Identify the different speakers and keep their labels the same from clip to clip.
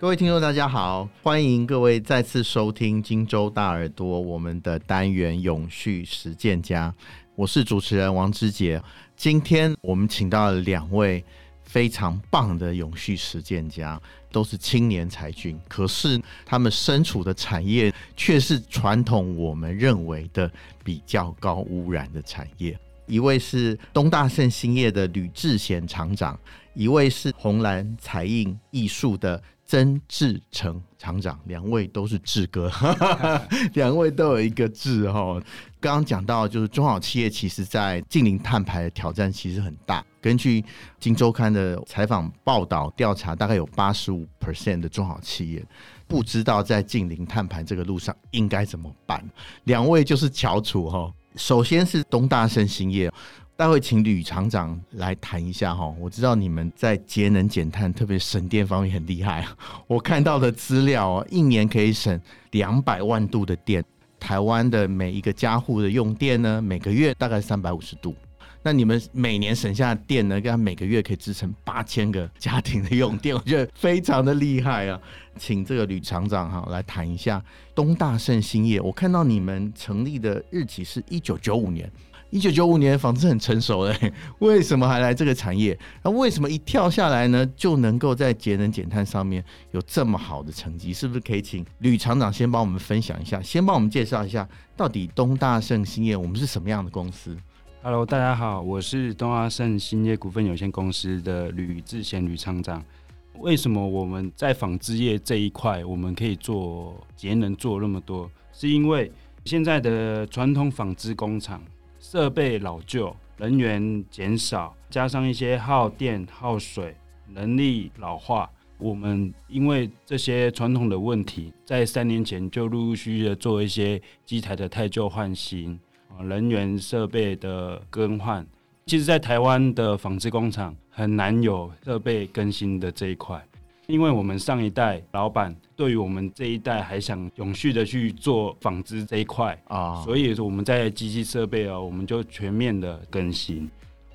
Speaker 1: 各位听众，大家好，欢迎各位再次收听荆州大耳朵我们的单元永续实践家，我是主持人王之杰。今天我们请到了两位非常棒的永续实践家，都是青年才俊，可是他们身处的产业却是传统我们认为的比较高污染的产业。一位是东大圣兴业的吕志贤厂长，一位是红蓝彩印艺术的。曾志成厂长，两位都是志哥，两位都有一个志哈。刚刚讲到，就是中小企业其实在近零碳排的挑战其实很大。根据《金周刊》的采访报道调查，大概有八十五 percent 的中小企业不知道在近零碳排这个路上应该怎么办。两位就是翘楚哈。首先是东大圣兴业。待会请吕厂长来谈一下哈，我知道你们在节能减碳，特别省电方面很厉害。我看到的资料，一年可以省两百万度的电。台湾的每一个家户的用电呢，每个月大概三百五十度。那你们每年省下的电呢，跟每个月可以支撑八千个家庭的用电，我觉得非常的厉害啊。请这个吕厂长哈来谈一下东大圣兴业。我看到你们成立的日期是一九九五年。一九九五年纺织很成熟嘞，为什么还来这个产业？那为什么一跳下来呢，就能够在节能减碳上面有这么好的成绩？是不是可以请吕厂长先帮我们分享一下，先帮我们介绍一下，到底东大圣兴业我们是什么样的公司
Speaker 2: ？Hello，大家好，我是东大圣兴业股份有限公司的吕志贤吕厂长。为什么我们在纺织业这一块我们可以做节能做那么多？是因为现在的传统纺织工厂。设备老旧，人员减少，加上一些耗电、耗水、能力老化，我们因为这些传统的问题，在三年前就陆陆续续的做一些机台的汰旧换新，啊，人员设备的更换。其实，在台湾的纺织工厂很难有设备更新的这一块。因为我们上一代老板对于我们这一代还想永续的去做纺织这一块啊，所以说我们在机器设备啊，我们就全面的更新。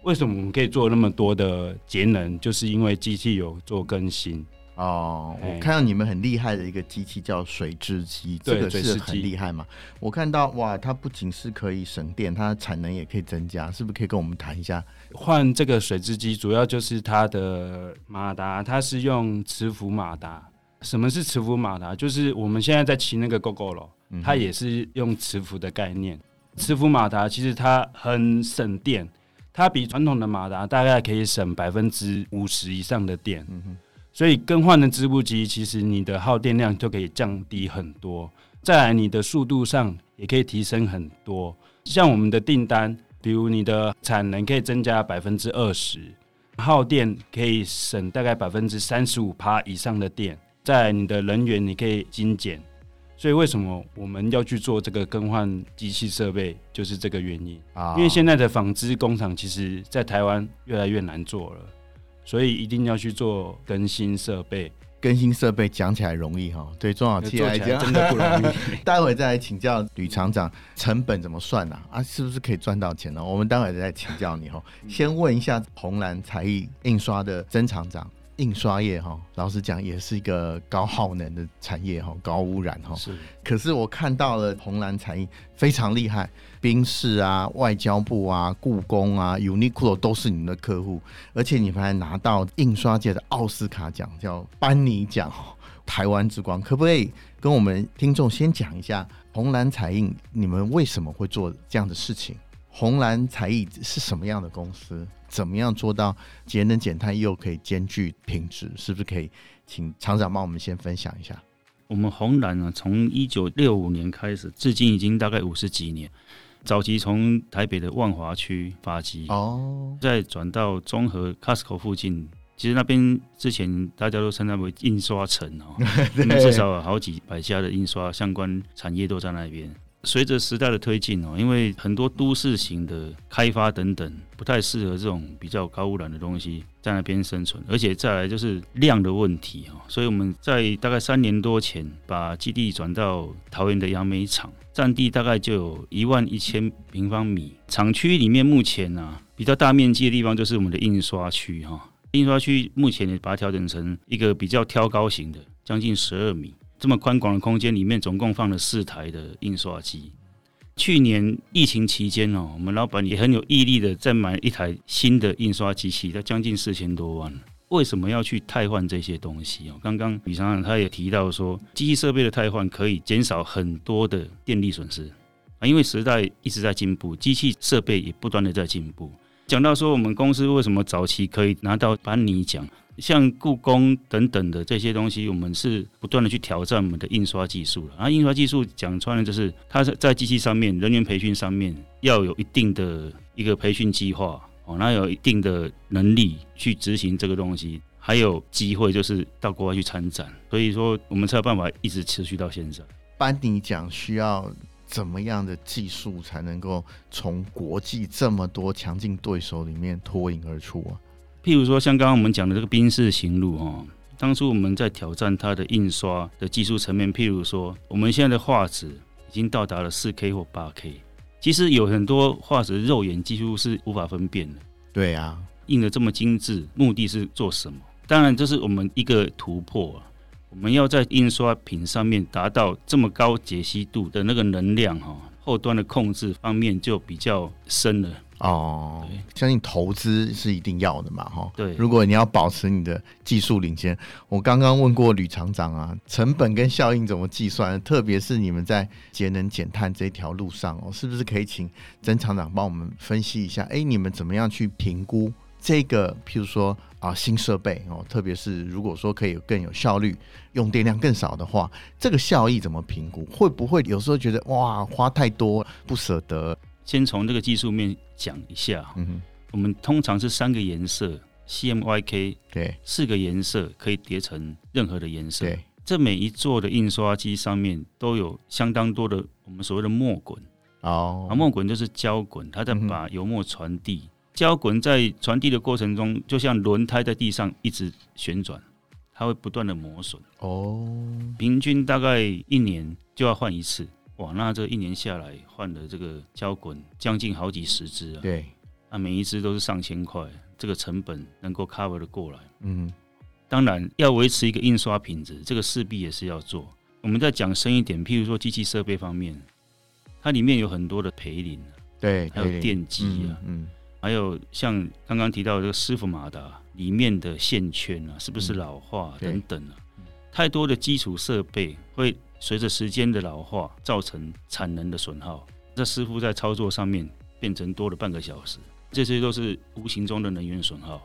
Speaker 2: 为什么我们可以做那么多的节能？就是因为机器有做更新。
Speaker 1: 哦，我看到你们很厉害的一个机器叫水质机，这个是很厉害嘛？我看到哇，它不仅是可以省电，它的产能也可以增加，是不是可以跟我们谈一下？
Speaker 2: 换这个水质机主要就是它的马达，它是用磁浮马达。什么是磁浮马达？就是我们现在在骑那个 Gogoro，它也是用磁浮的概念。磁浮马达其实它很省电，它比传统的马达大概可以省百分之五十以上的电。所以更换的织布机，其实你的耗电量就可以降低很多。再来，你的速度上也可以提升很多。像我们的订单，比如你的产能可以增加百分之二十，耗电可以省大概百分之三十五趴以上的电。再来，你的人员你可以精简。所以为什么我们要去做这个更换机器设备，就是这个原因啊。因为现在的纺织工厂，其实在台湾越来越难做了。所以一定要去做更新设备，
Speaker 1: 更新设备讲起来容易哈，对中小企业来讲真的不容易。待会再来请教吕厂长，成本怎么算呢？啊？啊，是不是可以赚到钱呢？我们待会再请教你哈。先问一下红蓝才艺印刷的曾厂长。印刷业哈，老实讲也是一个高耗能的产业哈，高污染哈。是。可是我看到了红蓝彩印非常厉害，宾士啊、外交部啊、故宫啊、Uniqlo 都是你们的客户，而且你们还拿到印刷界的奥斯卡奖，叫班尼奖，台湾之光。可不可以跟我们听众先讲一下红蓝彩印，你们为什么会做这样的事情？红蓝彩印是什么样的公司？怎么样做到节能减碳又可以兼具品质？是不是可以请厂长帮我们先分享一下？
Speaker 3: 我们红蓝呢，从一九六五年开始，至今已经大概五十几年。早期从台北的万华区发迹，哦，再转到中和 Costco 附近。其实那边之前大家都称它为印刷城哦，至少有好几百家的印刷相关产业都在那边。随着时代的推进哦，因为很多都市型的开发等等，不太适合这种比较高污染的东西在那边生存，而且再来就是量的问题哦，所以我们在大概三年多前把基地转到桃园的杨梅厂，占地大概就有一万一千平方米。厂区里面目前呢、比较大面积的地方就是我们的印刷区哈，印刷区目前也把它调整成一个比较挑高型的。将近十二米，这么宽广的空间里面，总共放了四台的印刷机。去年疫情期间哦，我们老板也很有毅力的再买一台新的印刷机器，它将近四千多万。为什么要去汰换这些东西哦？刚刚李厂长他也提到说，机器设备的汰换可以减少很多的电力损失啊，因为时代一直在进步，机器设备也不断的在进步。讲到说，我们公司为什么早期可以拿到班尼奖，像故宫等等的这些东西，我们是不断的去挑战我们的印刷技术了。啊，印刷技术讲穿了就是，它是在机器上面、人员培训上面要有一定的一个培训计划哦，那有一定的能力去执行这个东西，还有机会就是到国外去参展。所以说，我们才有办法一直持续到现在。
Speaker 1: 班尼奖需要。怎么样的技术才能够从国际这么多强劲对手里面脱颖而出啊？
Speaker 3: 譬如说，像刚刚我们讲的这个宾士行路哦，当初我们在挑战它的印刷的技术层面，譬如说，我们现在的画质已经到达了四 K 或八 K，其实有很多画质肉眼几乎是无法分辨的。
Speaker 1: 对啊，
Speaker 3: 印的这么精致，目的是做什么？当然，这是我们一个突破啊。我们要在印刷品上面达到这么高解析度的那个能量哈，后端的控制方面就比较深了
Speaker 1: 哦。相信投资是一定要的嘛哈。
Speaker 3: 对，
Speaker 1: 如果你要保持你的技术领先，我刚刚问过吕厂长啊，成本跟效应怎么计算？特别是你们在节能减碳这条路上哦，是不是可以请曾厂长帮我们分析一下？哎，你们怎么样去评估这个？譬如说。啊，新设备哦，特别是如果说可以更有效率，用电量更少的话，这个效益怎么评估？会不会有时候觉得哇，花太多不舍得？
Speaker 3: 先从这个技术面讲一下。嗯哼，我们通常是三个颜色，CMYK，
Speaker 1: 对，
Speaker 3: 四个颜色可以叠成任何的颜色。
Speaker 1: 对，
Speaker 3: 这每一座的印刷机上面都有相当多的我们所谓的墨滚。哦，啊，墨滚就是胶滚，它在把油墨传递。嗯胶滚在传递的过程中，就像轮胎在地上一直旋转，它会不断的磨损。哦，平均大概一年就要换一次。哇，那这一年下来换的这个胶滚将近好几十只啊。
Speaker 1: 对，
Speaker 3: 那每一只都是上千块，这个成本能够 cover 的过来。嗯，当然要维持一个印刷品质，这个势必也是要做。我们再讲深一点，譬如说机器设备方面，它里面有很多的培林，
Speaker 1: 对，
Speaker 3: 还有电机啊，嗯。嗯还有像刚刚提到的这个师傅马达里面的线圈啊，是不是老化等等啊？太多的基础设备会随着时间的老化造成产能的损耗，这师傅在操作上面变成多了半个小时，这些都是无形中的能源损耗。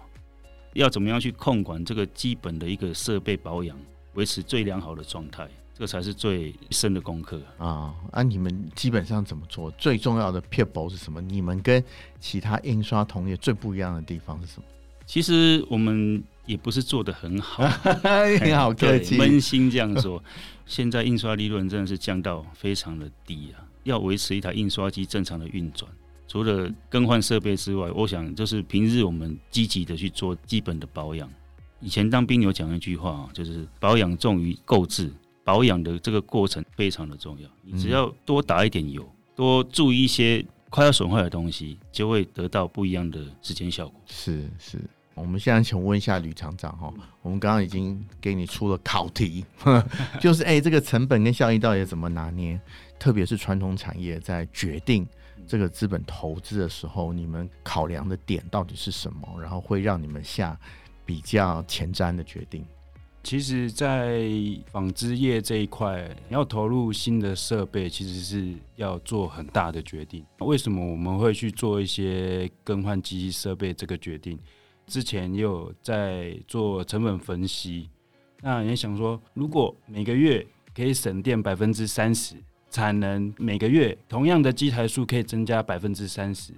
Speaker 3: 要怎么样去控管这个基本的一个设备保养，维持最良好的状态？这才是最深的功课
Speaker 1: 啊！啊，你们基本上怎么做？最重要的撇步是什么？你们跟其他印刷同业最不一样的地方是什么？
Speaker 3: 其实我们也不是做的 很好，
Speaker 1: 很好客气，
Speaker 3: 闷心这样说。现在印刷利润真的是降到非常的低啊！要维持一台印刷机正常的运转，除了更换设备之外，我想就是平日我们积极的去做基本的保养。以前当兵有讲一句话，就是保养重于购置。保养的这个过程非常的重要，你只要多打一点油，嗯、多注意一些快要损坏的东西，就会得到不一样的时间效果。
Speaker 1: 是是，我们现在请问一下吕厂长哈，我们刚刚已经给你出了考题，就是哎、欸，这个成本跟效益到底怎么拿捏？特别是传统产业在决定这个资本投资的时候，你们考量的点到底是什么？然后会让你们下比较前瞻的决定。
Speaker 2: 其实，在纺织业这一块，要投入新的设备，其实是要做很大的决定。为什么我们会去做一些更换机器设备这个决定？之前有在做成本分析，那也想说，如果每个月可以省电百分之三十，产能每个月同样的机台数可以增加百分之三十。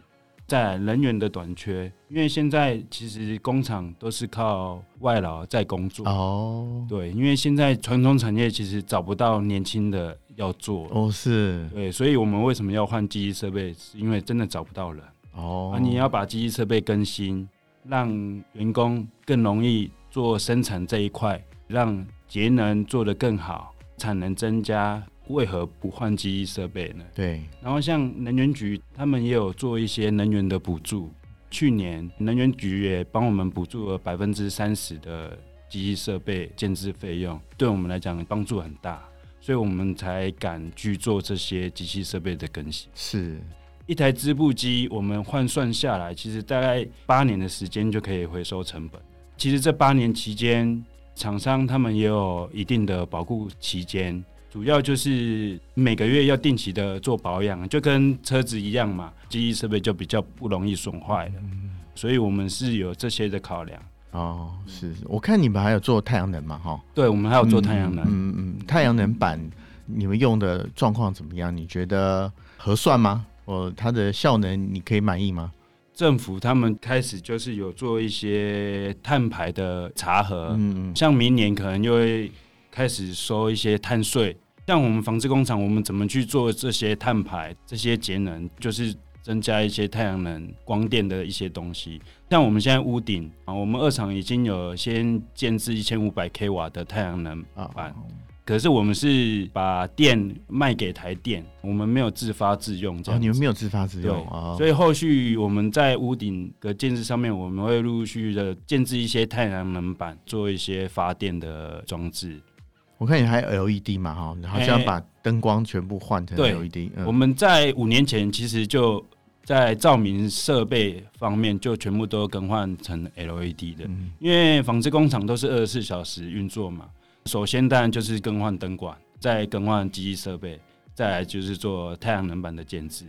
Speaker 2: 在人员的短缺，因为现在其实工厂都是靠外劳在工作哦。对，因为现在传统产业其实找不到年轻的要做
Speaker 1: 哦，是。
Speaker 2: 对，所以我们为什么要换机器设备？是因为真的找不到人哦。啊，你要把机器设备更新，让员工更容易做生产这一块，让节能做得更好，产能增加。为何不换机器设备呢？
Speaker 1: 对，
Speaker 2: 然后像能源局，他们也有做一些能源的补助。去年能源局也帮我们补助了百分之三十的机器设备建置费用，对我们来讲帮助很大，所以我们才敢去做这些机器设备的更新。
Speaker 1: 是
Speaker 2: 一台织布机，我们换算下来，其实大概八年的时间就可以回收成本。其实这八年期间，厂商他们也有一定的保护期间。主要就是每个月要定期的做保养，就跟车子一样嘛，机器设备就比较不容易损坏了，所以我们是有这些的考量。
Speaker 1: 哦，是，我看你们还有做太阳能嘛，哈，
Speaker 2: 对，我们还有做太阳能，
Speaker 1: 嗯嗯，太阳能板你们用的状况怎么样？你觉得合算吗？哦，它的效能你可以满意吗？
Speaker 2: 政府他们开始就是有做一些碳排的查核，嗯嗯，像明年可能就会开始收一些碳税。像我们纺织工厂，我们怎么去做这些碳排、这些节能，就是增加一些太阳能光电的一些东西。像我们现在屋顶啊，我们二厂已经有先建置一千五百 k 瓦的太阳能板，可是我们是把电卖给台电，我们没有自发自用这样。
Speaker 1: 哦，你们没有自发自用，
Speaker 2: 对，所以后续我们在屋顶的建置上面，我们会陆续的建置一些太阳能板，做一些发电的装置。
Speaker 1: 我看你还有 LED 嘛，哈，好像把灯光全部换成 LED。嗯，
Speaker 2: 我们在五年前其实就在照明设备方面就全部都更换成 LED 的，因为纺织工厂都是二十四小时运作嘛。首先当然就是更换灯管，再更换机器设备，再来就是做太阳能板的建置。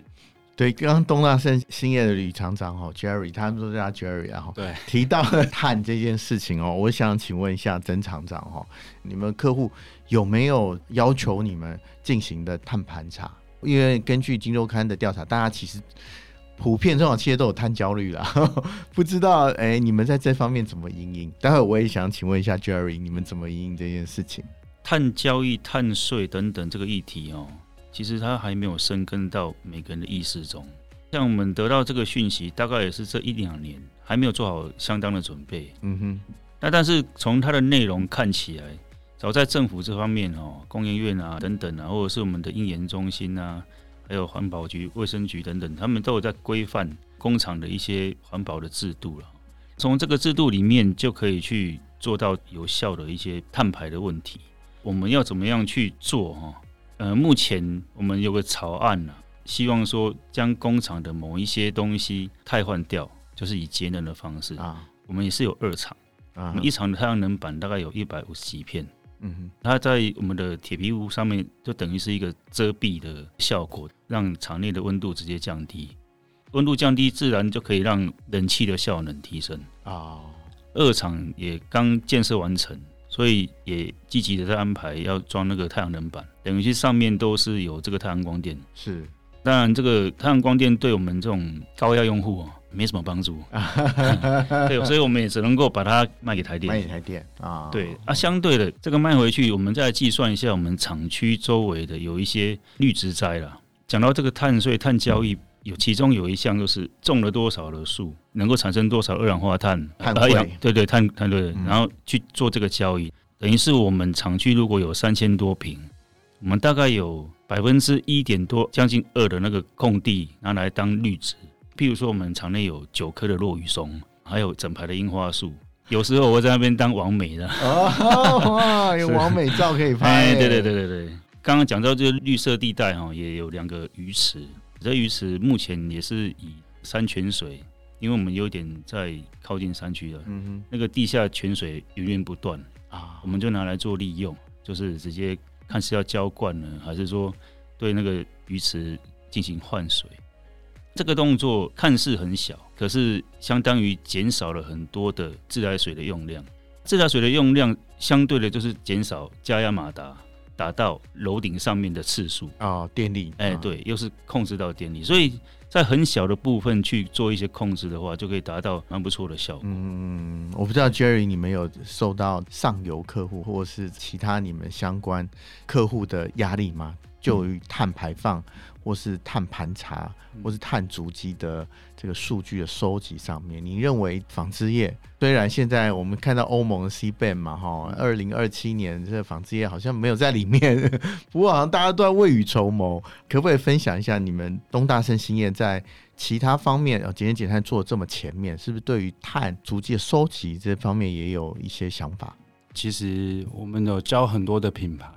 Speaker 1: 对，刚刚东大胜兴业的吕厂长哈，Jerry，他们都叫他 Jerry，然后
Speaker 2: 对
Speaker 1: 提到了碳这件事情哦，我想请问一下曾厂长哈，你们客户有没有要求你们进行的碳盘查？因为根据《金周刊》的调查，大家其实普遍中小企业都有碳焦虑啦，不知道哎，你们在这方面怎么因应？待会我也想请问一下 Jerry，你们怎么应应这件事情？
Speaker 3: 碳交易、碳税等等这个议题哦。其实它还没有深根到每个人的意识中。像我们得到这个讯息，大概也是这一两年还没有做好相当的准备。嗯哼。那但是从它的内容看起来，早在政府这方面哦，工研院啊等等啊，或者是我们的应研中心啊，还有环保局、卫生局等等，他们都有在规范工厂的一些环保的制度了。从这个制度里面就可以去做到有效的一些碳排的问题。我们要怎么样去做哈？呃，目前我们有个草案呢、啊，希望说将工厂的某一些东西汰换掉，就是以节能的方式啊。我们也是有二厂啊，我们一厂的太阳能板大概有一百五十几片，嗯哼，它在我们的铁皮屋上面就等于是一个遮蔽的效果，让厂内的温度直接降低，温度降低自然就可以让冷气的效能提升啊。二厂也刚建设完成。所以也积极的在安排要装那个太阳能板，等于是上面都是有这个太阳光电。
Speaker 1: 是，
Speaker 3: 当然这个太阳光电对我们这种高压用户啊没什么帮助。对，所以我们也只能够把它卖给台电。
Speaker 1: 卖给台电啊。
Speaker 3: 对啊，相对的这个卖回去，我们再计算一下我们厂区周围的有一些绿植栽了。讲到这个碳税、碳交易。嗯有其中有一项就是种了多少的树，能够产生多少二氧化碳，
Speaker 1: 碳汇、呃，
Speaker 3: 对对碳碳对，然后去做这个交易，等于是我们厂区如果有三千多平，我们大概有百分之一点多，将近二的那个空地拿来当绿植。譬如说，我们厂内有九棵的落羽松，还有整排的樱花树，有时候我在那边当王美的。
Speaker 1: 哦哇，有王美照可以拍。
Speaker 3: 对对对对对，刚刚讲到这个绿色地带哈，也有两个鱼池。这鱼池目前也是以山泉水，因为我们有点在靠近山区了，嗯哼，那个地下泉水源源不断啊，我们就拿来做利用，就是直接看是要浇灌呢，还是说对那个鱼池进行换水。这个动作看似很小，可是相当于减少了很多的自来水的用量。自来水的用量相对的就是减少加压马达。达到楼顶上面的次数
Speaker 1: 啊、哦，电力，
Speaker 3: 哎、欸，对，又是控制到电力，所以在很小的部分去做一些控制的话，就可以达到蛮不错的效果。
Speaker 1: 嗯，我不知道 Jerry，你们有受到上游客户或是其他你们相关客户的压力吗？就于碳排放。嗯或是碳盘查，或是碳足迹的这个数据的收集上面，你认为纺织业虽然现在我们看到欧盟的 C ban 嘛，哈，二零二七年这个纺织业好像没有在里面，不过好像大家都在未雨绸缪，可不可以分享一下你们东大胜兴业在其他方面啊，节能减碳做的这么前面，是不是对于碳足迹的收集这方面也有一些想法？
Speaker 2: 其实我们有教很多的品牌。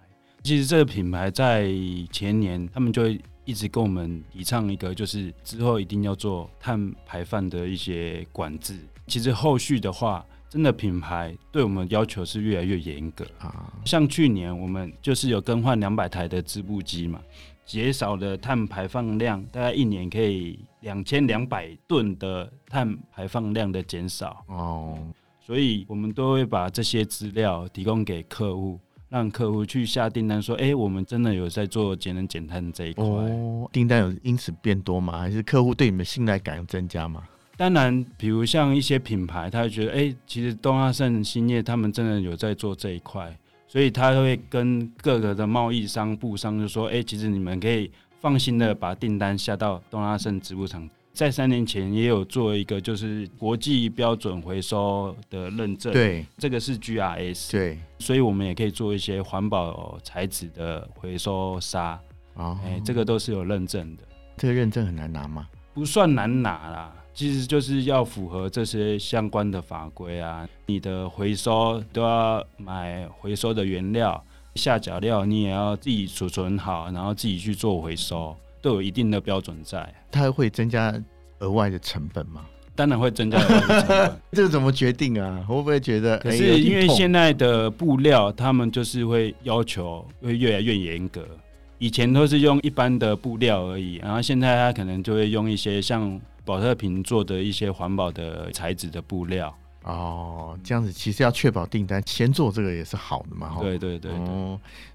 Speaker 2: 其实这个品牌在前年，他们就一直跟我们提倡一个，就是之后一定要做碳排放的一些管制。其实后续的话，真的品牌对我们要求是越来越严格啊。像去年我们就是有更换两百台的织布机嘛，减少的碳排放量大概一年可以两千两百吨的碳排放量的减少哦。所以我们都会把这些资料提供给客户。让客户去下订单，说：“哎、欸，我们真的有在做节能减碳这一块。”哦，
Speaker 1: 订单有因此变多吗？还是客户对你们信赖感有增加吗？
Speaker 2: 当然，比如像一些品牌，他会觉得：“哎、欸，其实东阿盛兴业他们真的有在做这一块，所以他会跟各个的贸易商、布商就说：‘哎、欸，其实你们可以放心的把订单下到东阿盛植物厂。’”在三年前也有做一个就是国际标准回收的认证，
Speaker 1: 对，
Speaker 2: 这个是 GRS，
Speaker 1: 对，
Speaker 2: 所以我们也可以做一些环保材质的回收沙，哦，哎，这个都是有认证的。
Speaker 1: 这个认证很难拿吗？
Speaker 2: 不算难拿啦，其实就是要符合这些相关的法规啊，你的回收都要买回收的原料，下脚料你也要自己储存好，然后自己去做回收。都有一定的标准在，
Speaker 1: 它会增加额外的成本吗？
Speaker 2: 当然会增加额外的成本。
Speaker 1: 这个怎么决定啊？会不会觉得？
Speaker 2: 可是因为现在的布料，他们就是会要求会越来越严格。以前都是用一般的布料而已，然后现在他可能就会用一些像保特瓶做的一些环保的材质的布料。
Speaker 1: 哦，这样子其实要确保订单，先做这个也是好的嘛，哈。
Speaker 2: 对对对，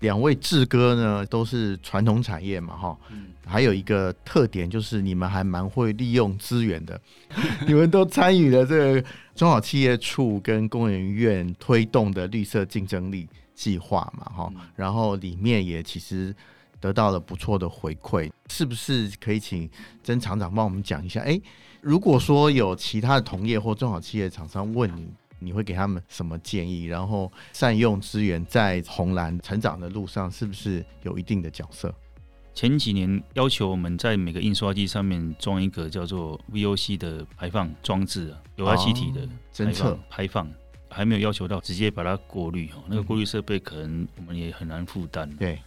Speaker 1: 两位志哥呢都是传统产业嘛，哈。嗯。还有一个特点就是你们还蛮会利用资源的，你们都参与了这个中小企业处跟工研院推动的绿色竞争力计划嘛，哈。然后里面也其实得到了不错的回馈，是不是可以请曾厂长帮我们讲一下？哎。如果说有其他的同业或中小企业厂商问你，你会给他们什么建议？然后善用资源在红蓝成长的路上，是不是有一定的角色？
Speaker 3: 前几年要求我们在每个印刷机上面装一个叫做 VOC 的排放装置啊，有害气体的侦测排放，还没有要求到直接把它过滤哦。那个过滤设备可能我们也很难负担。
Speaker 1: 对，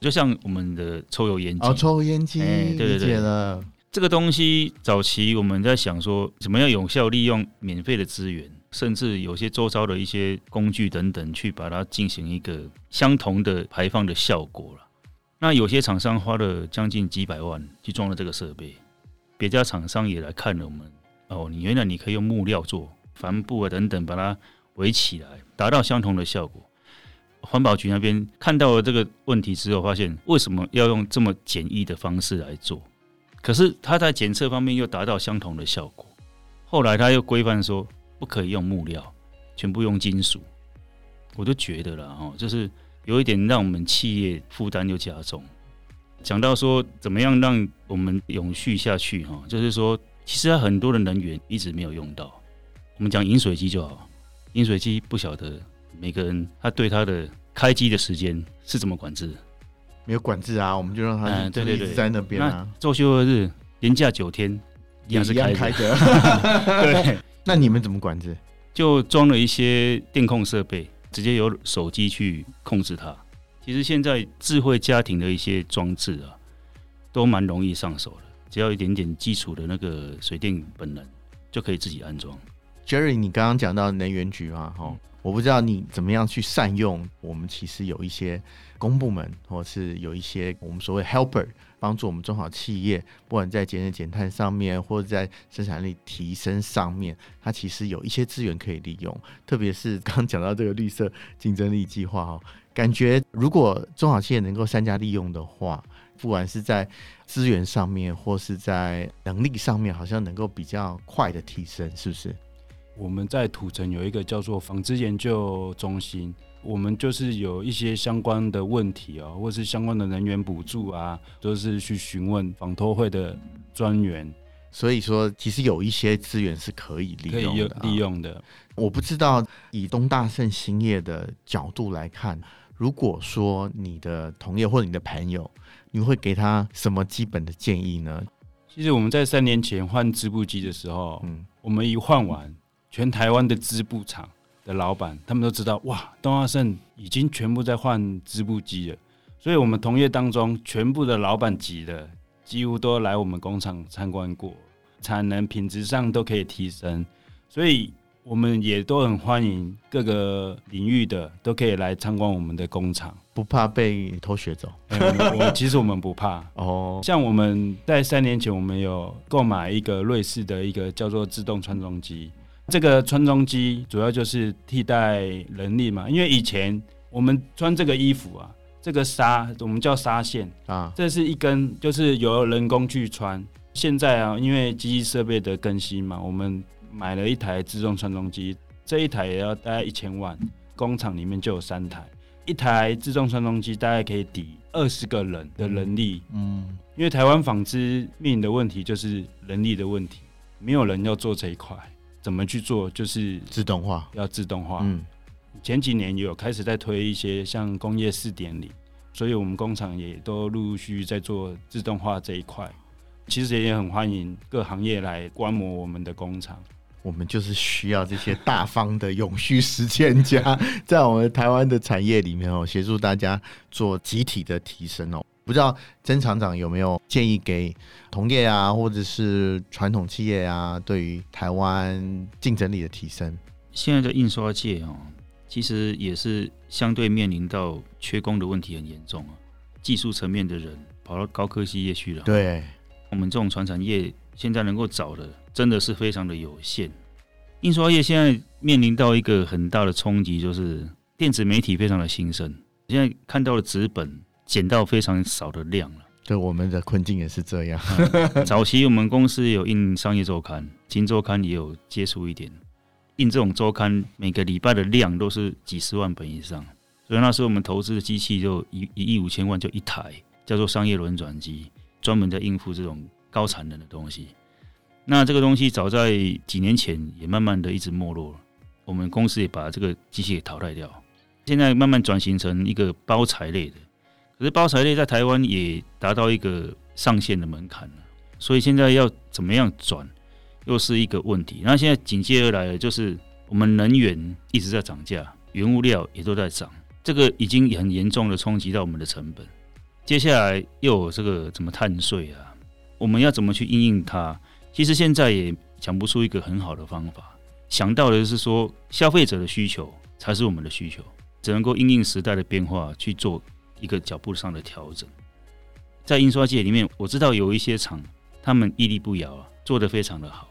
Speaker 3: 就像我们的抽油烟机
Speaker 1: 哦，抽油烟机，
Speaker 3: 对对对了。这个东西早期我们在想说，怎么样有效利用免费的资源，甚至有些周遭的一些工具等等，去把它进行一个相同的排放的效果了。那有些厂商花了将近几百万去装了这个设备，别家厂商也来看了我们。哦，你原来你可以用木料做帆布啊等等，把它围起来，达到相同的效果。环保局那边看到了这个问题之后，发现为什么要用这么简易的方式来做？可是他在检测方面又达到相同的效果，后来他又规范说不可以用木料，全部用金属。我就觉得了哦，就是有一点让我们企业负担又加重。讲到说怎么样让我们永续下去哈，就是说其实很多的能源一直没有用到。我们讲饮水机就好，饮水机不晓得每个人他对他的开机的时间是怎么管制。
Speaker 1: 没有管制啊，我们就让他一直在那边啊。
Speaker 3: 周休二日，连假九天，一样是开着。对，
Speaker 1: 那你们怎么管制？
Speaker 3: 就装了一些电控设备，直接由手机去控制它。其实现在智慧家庭的一些装置啊，都蛮容易上手的，只要一点点基础的那个水电本能，就可以自己安装。
Speaker 1: Jerry，你刚刚讲到能源局啊，哈，我不知道你怎么样去善用。我们其实有一些公部门，或是有一些我们所谓 helper，帮助我们中小企业，不管在节能减碳上面，或者在生产力提升上面，它其实有一些资源可以利用。特别是刚刚讲到这个绿色竞争力计划哈，感觉如果中小企业能够善加利用的话，不管是在资源上面，或是在能力上面，好像能够比较快的提升，是不是？
Speaker 2: 我们在土城有一个叫做纺织研究中心，我们就是有一些相关的问题哦，或是相关的人员补助啊，都是去询问纺托会的专员。
Speaker 1: 所以说，其实有一些资源是可以利用的。
Speaker 2: 利用的，
Speaker 1: 我不知道以东大盛兴业的角度来看，如果说你的同业或者你的朋友，你会给他什么基本的建议呢？
Speaker 2: 其实我们在三年前换织布机的时候，嗯，我们一换完。全台湾的织布厂的老板，他们都知道哇，东华盛已经全部在换织布机了。所以，我们同业当中全部的老板级的，几乎都来我们工厂参观过，产能品质上都可以提升。所以，我们也都很欢迎各个领域的都可以来参观我们的工厂，
Speaker 1: 不怕被偷学走。
Speaker 2: 欸、我其实我们不怕 哦。像我们在三年前，我们有购买一个瑞士的一个叫做自动穿装机。这个穿中机主要就是替代人力嘛，因为以前我们穿这个衣服啊，这个纱我们叫纱线啊，这是一根，就是由人工去穿。现在啊，因为机器设备的更新嘛，我们买了一台自动穿中机，这一台也要大概一千万，工厂里面就有三台，一台自动穿中机大概可以抵二十个人的人力。嗯，因为台湾纺织面临的问题就是人力的问题，没有人要做这一块。怎么去做？就是
Speaker 1: 自动化，
Speaker 2: 要自动化。嗯，前几年也有开始在推一些像工业四点零，所以我们工厂也都陆陆续续在做自动化这一块。其实也很欢迎各行业来观摩我们的工厂。
Speaker 1: 我们就是需要这些大方的永续实践家，在我们台湾的产业里面哦，协助大家做集体的提升哦。不知道曾厂长有没有建议给同业啊，或者是传统企业啊，对于台湾竞争力的提升？
Speaker 3: 现在的印刷界哦，其实也是相对面临到缺工的问题很严重啊。技术层面的人跑到高科技业去了，
Speaker 1: 对，
Speaker 3: 我们这种传产业现在能够找的真的是非常的有限。印刷业现在面临到一个很大的冲击，就是电子媒体非常的兴盛，现在看到了纸本。减到非常少的量了，
Speaker 1: 对，我们的困境也是这样。
Speaker 3: 早期我们公司有印商业周刊、金周刊也有接触一点，印这种周刊每个礼拜的量都是几十万本以上，所以那时候我们投资的机器就一一亿五千万就一台，叫做商业轮转机，专门在应付这种高产能的东西。那这个东西早在几年前也慢慢的一直没落了，我们公司也把这个机器给淘汰掉，现在慢慢转型成一个包材类的。可是包材类在台湾也达到一个上限的门槛了，所以现在要怎么样转，又是一个问题。那现在紧接而来的就是我们能源一直在涨价，原物料也都在涨，这个已经很严重的冲击到我们的成本。接下来又有这个怎么碳税啊？我们要怎么去应应它？其实现在也想不出一个很好的方法，想到的是说消费者的需求才是我们的需求，只能够应应时代的变化去做。一个脚步上的调整，在印刷界里面，我知道有一些厂，他们屹立不摇啊，做得非常的好。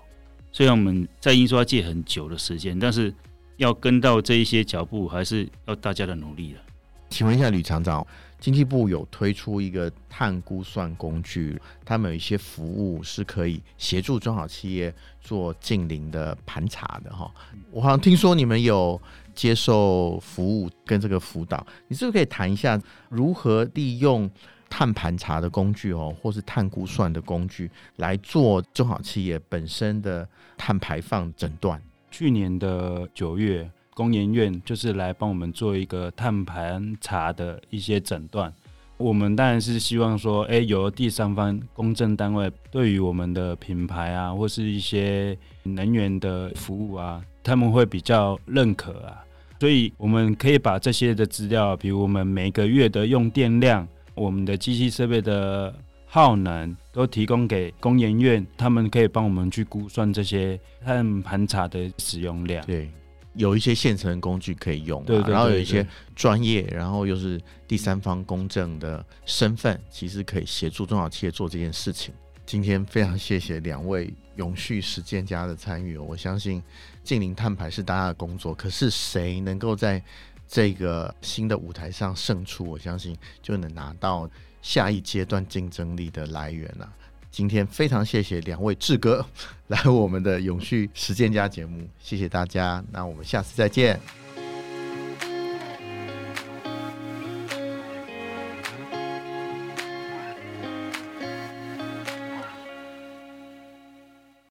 Speaker 3: 虽然我们在印刷界很久的时间，但是要跟到这一些脚步，还是要大家的努力了。
Speaker 1: 请问一下吕厂长，经济部有推出一个碳估算工具，他们有一些服务是可以协助中小企业做近零的盘查的哈。我好像听说你们有。接受服务跟这个辅导，你是不是可以谈一下如何利用碳盘查的工具哦，或是碳估算的工具来做中小企业本身的碳排放诊断？
Speaker 2: 去年的九月，工研院就是来帮我们做一个碳盘查的一些诊断。我们当然是希望说，哎，有第三方公证单位对于我们的品牌啊，或是一些能源的服务啊，他们会比较认可啊。所以我们可以把这些的资料，比如我们每个月的用电量、我们的机器设备的耗能，都提供给工研院，他们可以帮我们去估算这些碳盘查的使用量。
Speaker 1: 对，有一些现成的工具可以用，对，对，对，对，然后有一些专业，然后又是第三方公证的身份，其实可以协助中小企业做这件事情。今天非常谢谢两位永续实践家的参与，我相信。净零碳排是大家的工作，可是谁能够在这个新的舞台上胜出？我相信就能拿到下一阶段竞争力的来源了。今天非常谢谢两位志哥来我们的永续实践家节目，谢谢大家，那我们下次再见。